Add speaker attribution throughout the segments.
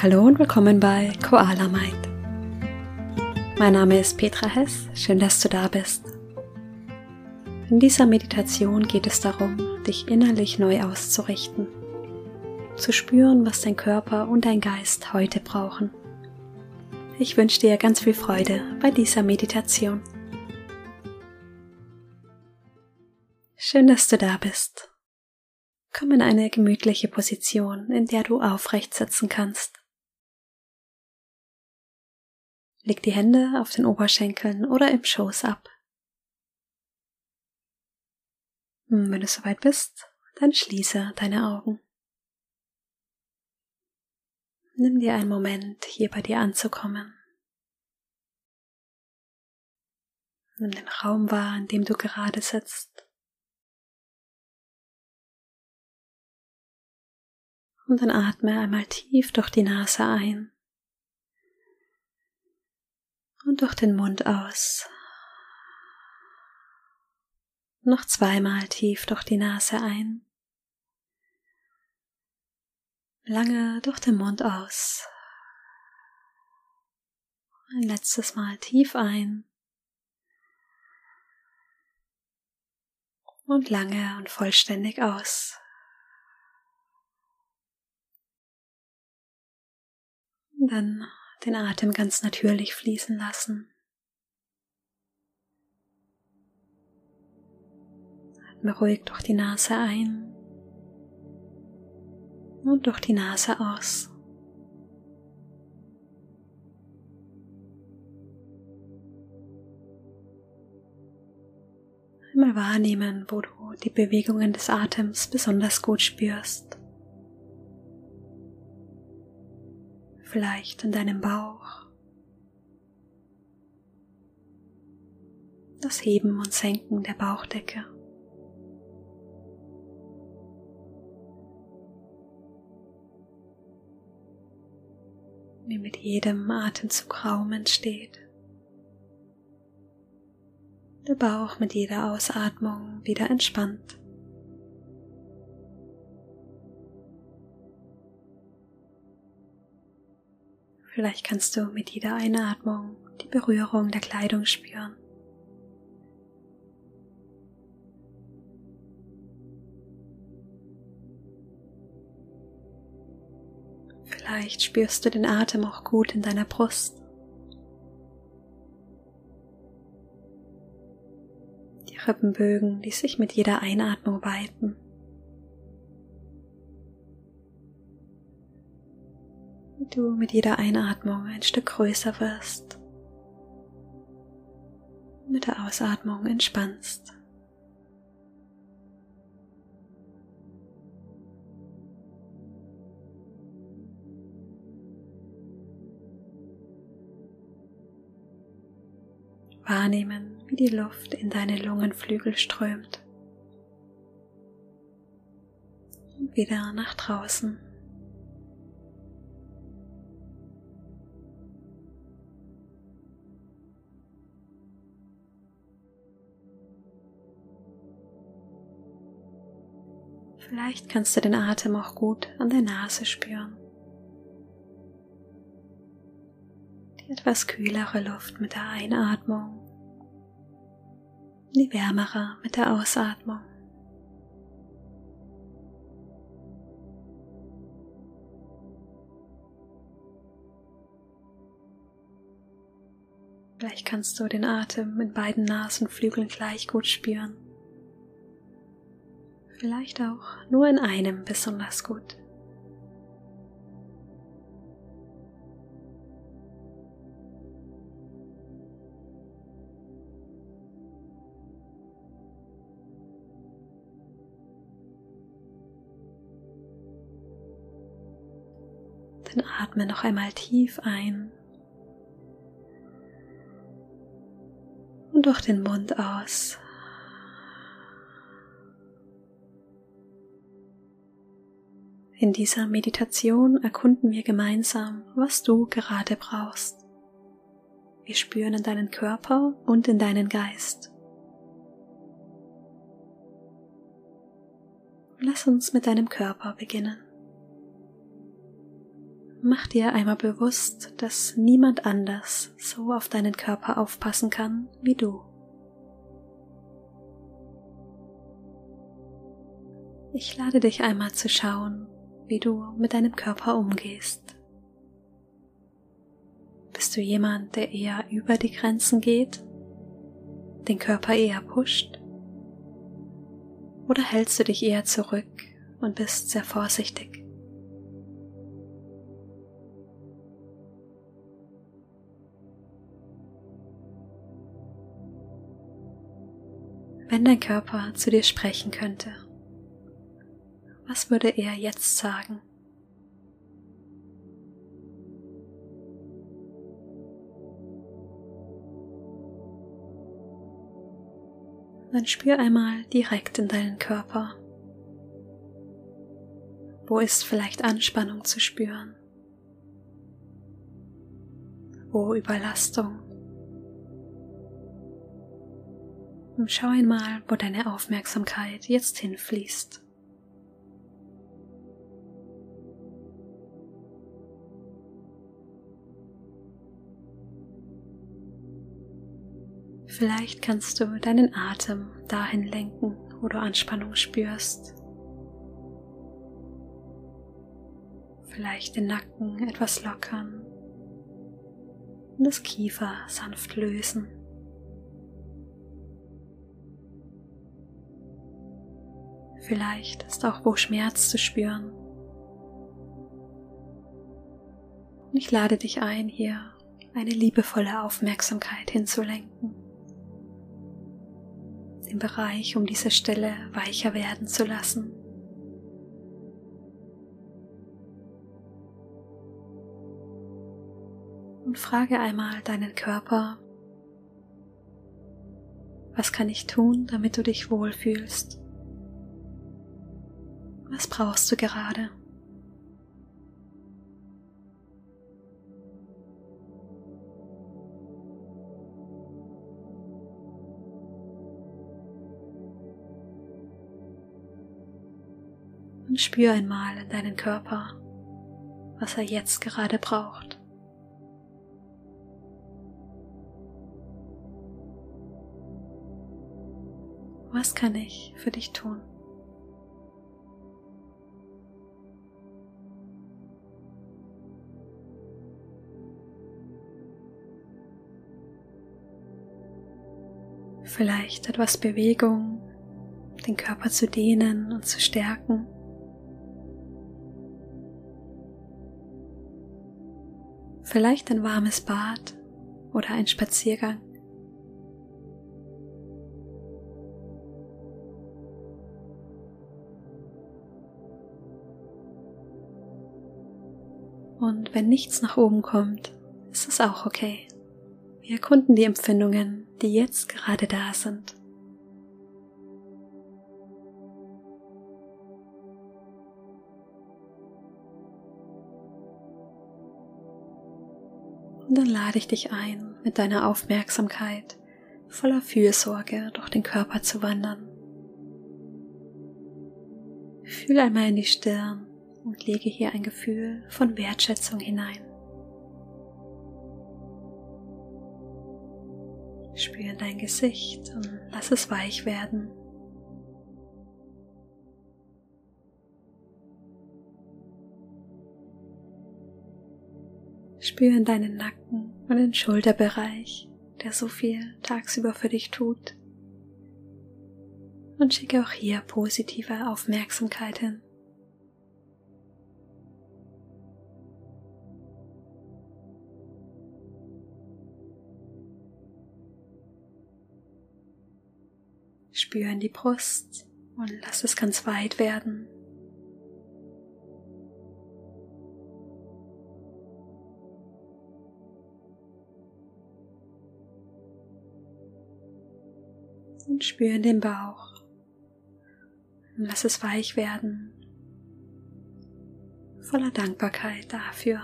Speaker 1: Hallo und willkommen bei Koala Mind. Mein Name ist Petra Hess, schön, dass du da bist. In dieser Meditation geht es darum, dich innerlich neu auszurichten, zu spüren, was dein Körper und dein Geist heute brauchen. Ich wünsche dir ganz viel Freude bei dieser Meditation. Schön, dass du da bist. Komm in eine gemütliche Position, in der du aufrecht sitzen kannst. Leg die Hände auf den Oberschenkeln oder im Schoß ab. Hm, wenn du soweit bist, dann schließe deine Augen. Nimm dir einen Moment, hier bei dir anzukommen. Nimm den Raum wahr, in dem du gerade sitzt. Und dann atme einmal tief durch die Nase ein und durch den Mund aus. Noch zweimal tief durch die Nase ein. Lange durch den Mund aus. Ein letztes Mal tief ein. Und lange und vollständig aus. Dann den Atem ganz natürlich fließen lassen. Atme ruhig durch die Nase ein und durch die Nase aus. Einmal wahrnehmen, wo du die Bewegungen des Atems besonders gut spürst. Vielleicht in deinem Bauch. Das Heben und Senken der Bauchdecke. Wie mit jedem Atemzug Raum entsteht. Der Bauch mit jeder Ausatmung wieder entspannt. Vielleicht kannst du mit jeder Einatmung die Berührung der Kleidung spüren. Vielleicht spürst du den Atem auch gut in deiner Brust. Die Rippenbögen, die sich mit jeder Einatmung weiten. Du mit jeder Einatmung ein Stück größer wirst, mit der Ausatmung entspannst. Wahrnehmen, wie die Luft in deine Lungenflügel strömt und wieder nach draußen. Vielleicht kannst du den Atem auch gut an der Nase spüren. Die etwas kühlere Luft mit der Einatmung, die wärmere mit der Ausatmung. Vielleicht kannst du den Atem in beiden Nasenflügeln gleich gut spüren vielleicht auch nur in einem besonders gut. Dann atme noch einmal tief ein und durch den Mund aus. In dieser Meditation erkunden wir gemeinsam, was du gerade brauchst. Wir spüren in deinen Körper und in deinen Geist. Lass uns mit deinem Körper beginnen. mach dir einmal bewusst, dass niemand anders so auf deinen Körper aufpassen kann wie du. Ich lade dich einmal zu schauen, wie du mit deinem Körper umgehst. Bist du jemand, der eher über die Grenzen geht, den Körper eher pusht? Oder hältst du dich eher zurück und bist sehr vorsichtig? Wenn dein Körper zu dir sprechen könnte, was würde er jetzt sagen? Dann spür einmal direkt in deinen Körper. Wo ist vielleicht Anspannung zu spüren? Wo Überlastung? Und schau einmal, wo deine Aufmerksamkeit jetzt hinfließt. Vielleicht kannst du deinen Atem dahin lenken, wo du Anspannung spürst. Vielleicht den Nacken etwas lockern und das Kiefer sanft lösen. Vielleicht ist auch wo Schmerz zu spüren. Und ich lade dich ein, hier eine liebevolle Aufmerksamkeit hinzulenken den Bereich um diese Stelle weicher werden zu lassen. Und frage einmal deinen Körper, was kann ich tun, damit du dich wohlfühlst? Was brauchst du gerade? Und spür einmal in deinen Körper, was er jetzt gerade braucht. Was kann ich für dich tun? Vielleicht etwas Bewegung, den Körper zu dehnen und zu stärken. Vielleicht ein warmes Bad oder ein Spaziergang. Und wenn nichts nach oben kommt, ist es auch okay. Wir erkunden die Empfindungen, die jetzt gerade da sind. Und dann lade ich dich ein, mit deiner Aufmerksamkeit voller Fürsorge durch den Körper zu wandern. Fühl einmal in die Stirn und lege hier ein Gefühl von Wertschätzung hinein. Spüre dein Gesicht und lass es weich werden. Spüre in deinen Nacken und den Schulterbereich, der so viel tagsüber für dich tut. Und schicke auch hier positive Aufmerksamkeit hin. Spüre in die Brust und lass es ganz weit werden. Und spüre in den Bauch. Und lass es weich werden. Voller Dankbarkeit dafür,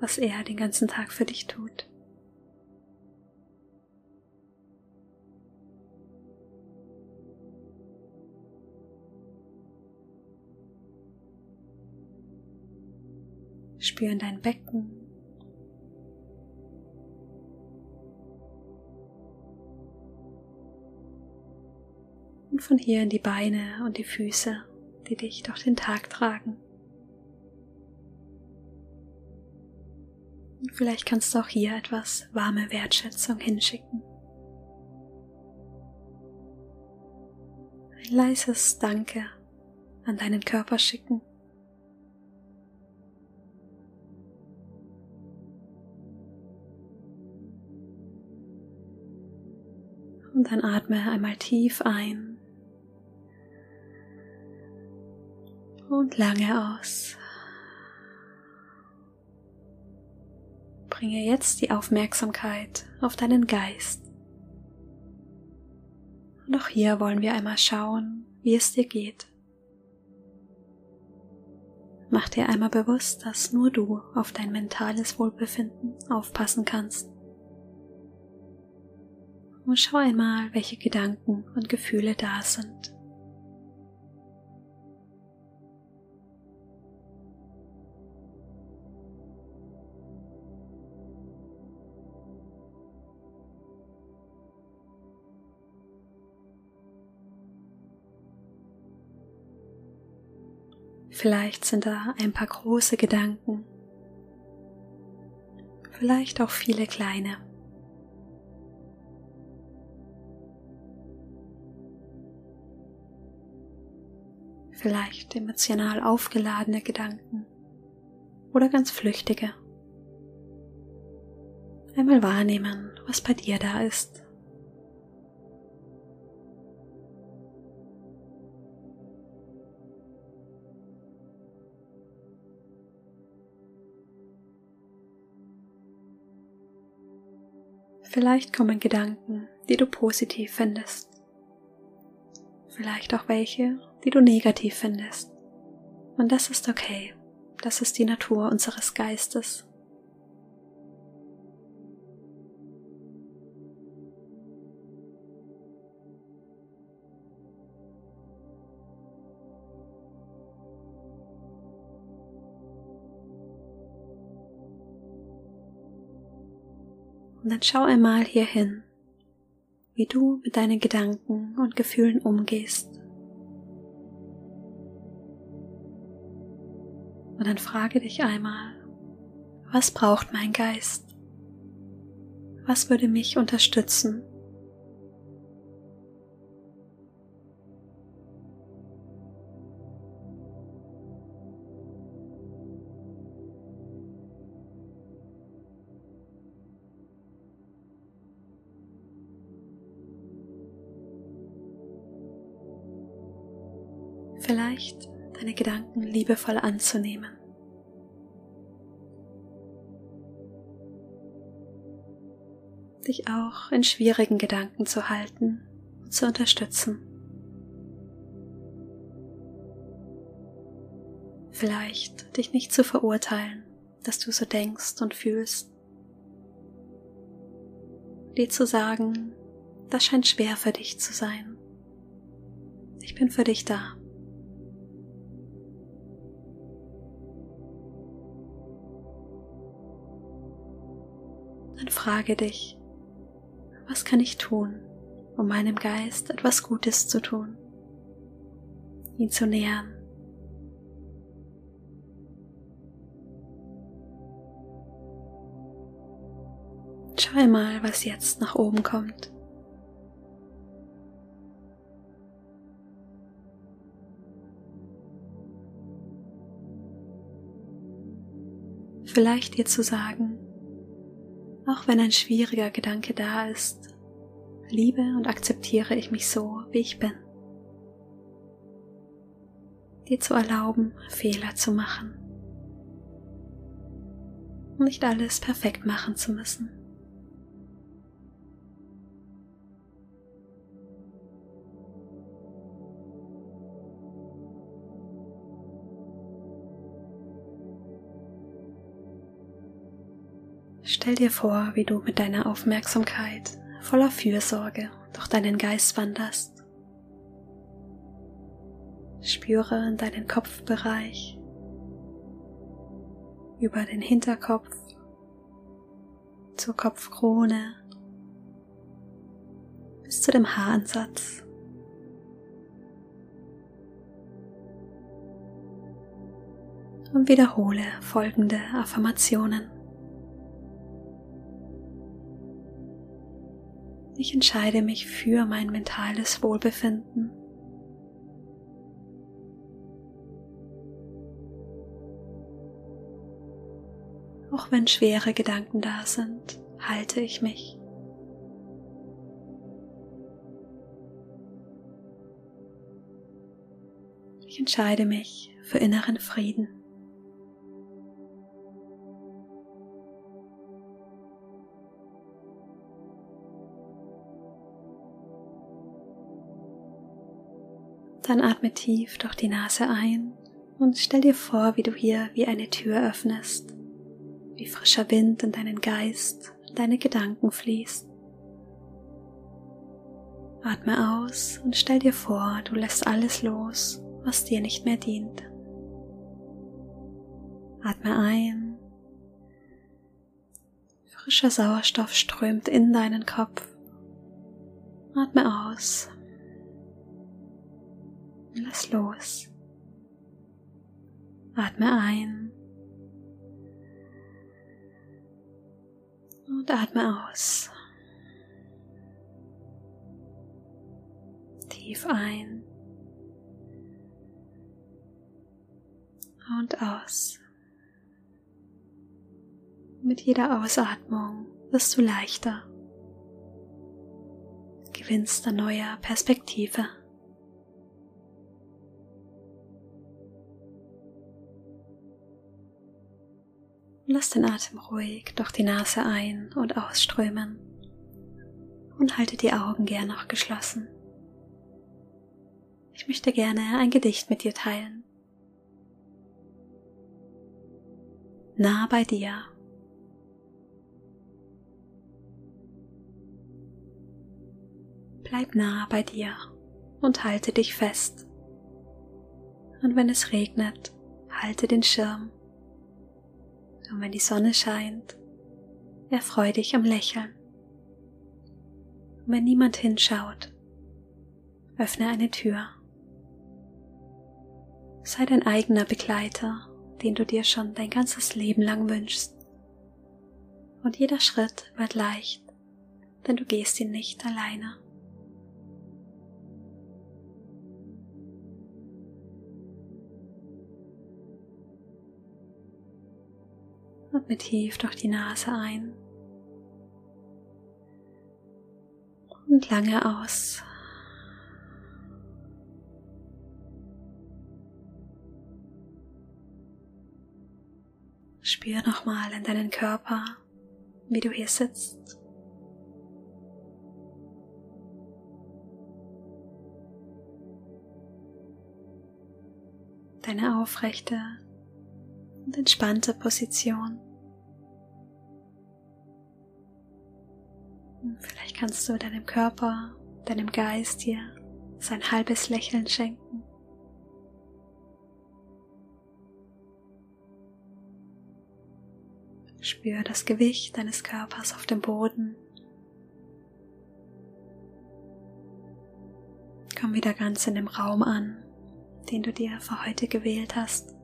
Speaker 1: was er den ganzen Tag für dich tut. Spür in dein Becken. Von hier in die Beine und die Füße, die dich durch den Tag tragen. Und vielleicht kannst du auch hier etwas warme Wertschätzung hinschicken. Ein leises Danke an deinen Körper schicken. Und dann atme einmal tief ein und lange aus. Bringe jetzt die Aufmerksamkeit auf deinen Geist. Und auch hier wollen wir einmal schauen, wie es dir geht. Mach dir einmal bewusst, dass nur du auf dein mentales Wohlbefinden aufpassen kannst. Und schau einmal, welche Gedanken und Gefühle da sind. Vielleicht sind da ein paar große Gedanken, vielleicht auch viele kleine. Vielleicht emotional aufgeladene Gedanken oder ganz flüchtige. Einmal wahrnehmen, was bei dir da ist. Vielleicht kommen Gedanken, die du positiv findest. Vielleicht auch welche, die du negativ findest. Und das ist okay. Das ist die Natur unseres Geistes. Und dann schau einmal hier hin, wie du mit deinen Gedanken und Gefühlen umgehst. Und dann frage dich einmal, was braucht mein Geist? Was würde mich unterstützen? Vielleicht deine Gedanken liebevoll anzunehmen. Dich auch in schwierigen Gedanken zu halten und zu unterstützen. Vielleicht dich nicht zu verurteilen, dass du so denkst und fühlst. Dir zu sagen, das scheint schwer für dich zu sein. Ich bin für dich da. Frage dich, was kann ich tun, um meinem Geist etwas Gutes zu tun, ihn zu nähern. Schau mal, was jetzt nach oben kommt. Vielleicht dir zu sagen, auch wenn ein schwieriger Gedanke da ist, liebe und akzeptiere ich mich so, wie ich bin. Dir zu erlauben, Fehler zu machen. Nicht alles perfekt machen zu müssen. Stell dir vor, wie du mit deiner Aufmerksamkeit voller Fürsorge durch deinen Geist wanderst. Spüre in deinen Kopfbereich, über den Hinterkopf zur Kopfkrone bis zu dem Haaransatz. Und wiederhole folgende Affirmationen. Ich entscheide mich für mein mentales Wohlbefinden. Auch wenn schwere Gedanken da sind, halte ich mich. Ich entscheide mich für inneren Frieden. Dann atme tief durch die Nase ein und stell dir vor, wie du hier wie eine Tür öffnest wie frischer Wind in deinen Geist, deine Gedanken fließt. Atme aus und stell dir vor, du lässt alles los, was dir nicht mehr dient. Atme ein. Frischer Sauerstoff strömt in deinen Kopf. Atme aus. Lass los. Atme ein. und atme aus. Tief ein und aus. Mit jeder Ausatmung wirst du leichter, gewinnst an neuer Perspektive. Lass den Atem ruhig durch die Nase ein- und ausströmen und halte die Augen gern noch geschlossen. Ich möchte gerne ein Gedicht mit dir teilen. Nah bei dir. Bleib nah bei dir und halte dich fest. Und wenn es regnet, halte den Schirm und wenn die Sonne scheint, erfreu dich am Lächeln. Und wenn niemand hinschaut, öffne eine Tür. Sei dein eigener Begleiter, den du dir schon dein ganzes Leben lang wünschst. Und jeder Schritt wird leicht, denn du gehst ihn nicht alleine. Atme tief durch die Nase ein und lange aus. Spür nochmal in deinen Körper, wie du hier sitzt. Deine aufrechte und entspannte Position. Vielleicht kannst du deinem Körper, deinem Geist hier sein halbes Lächeln schenken. Spür das Gewicht deines Körpers auf dem Boden. Komm wieder ganz in dem Raum an, den du dir für heute gewählt hast.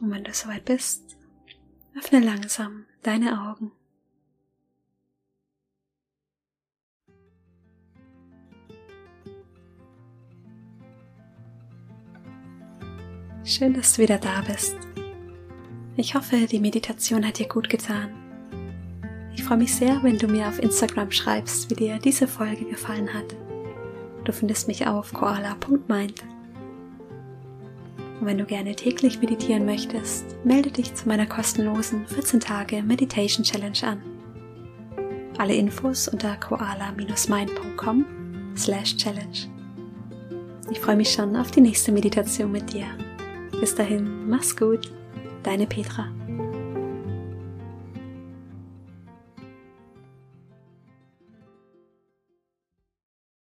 Speaker 1: Und wenn du soweit bist, öffne langsam deine Augen. Schön, dass du wieder da bist. Ich hoffe, die Meditation hat dir gut getan. Ich freue mich sehr, wenn du mir auf Instagram schreibst, wie dir diese Folge gefallen hat. Du findest mich auf koala.mind. Und wenn du gerne täglich meditieren möchtest, melde dich zu meiner kostenlosen 14 Tage Meditation Challenge an. Alle Infos unter koala-mind.com slash challenge. Ich freue mich schon auf die nächste Meditation mit dir. Bis dahin, mach's gut, deine Petra.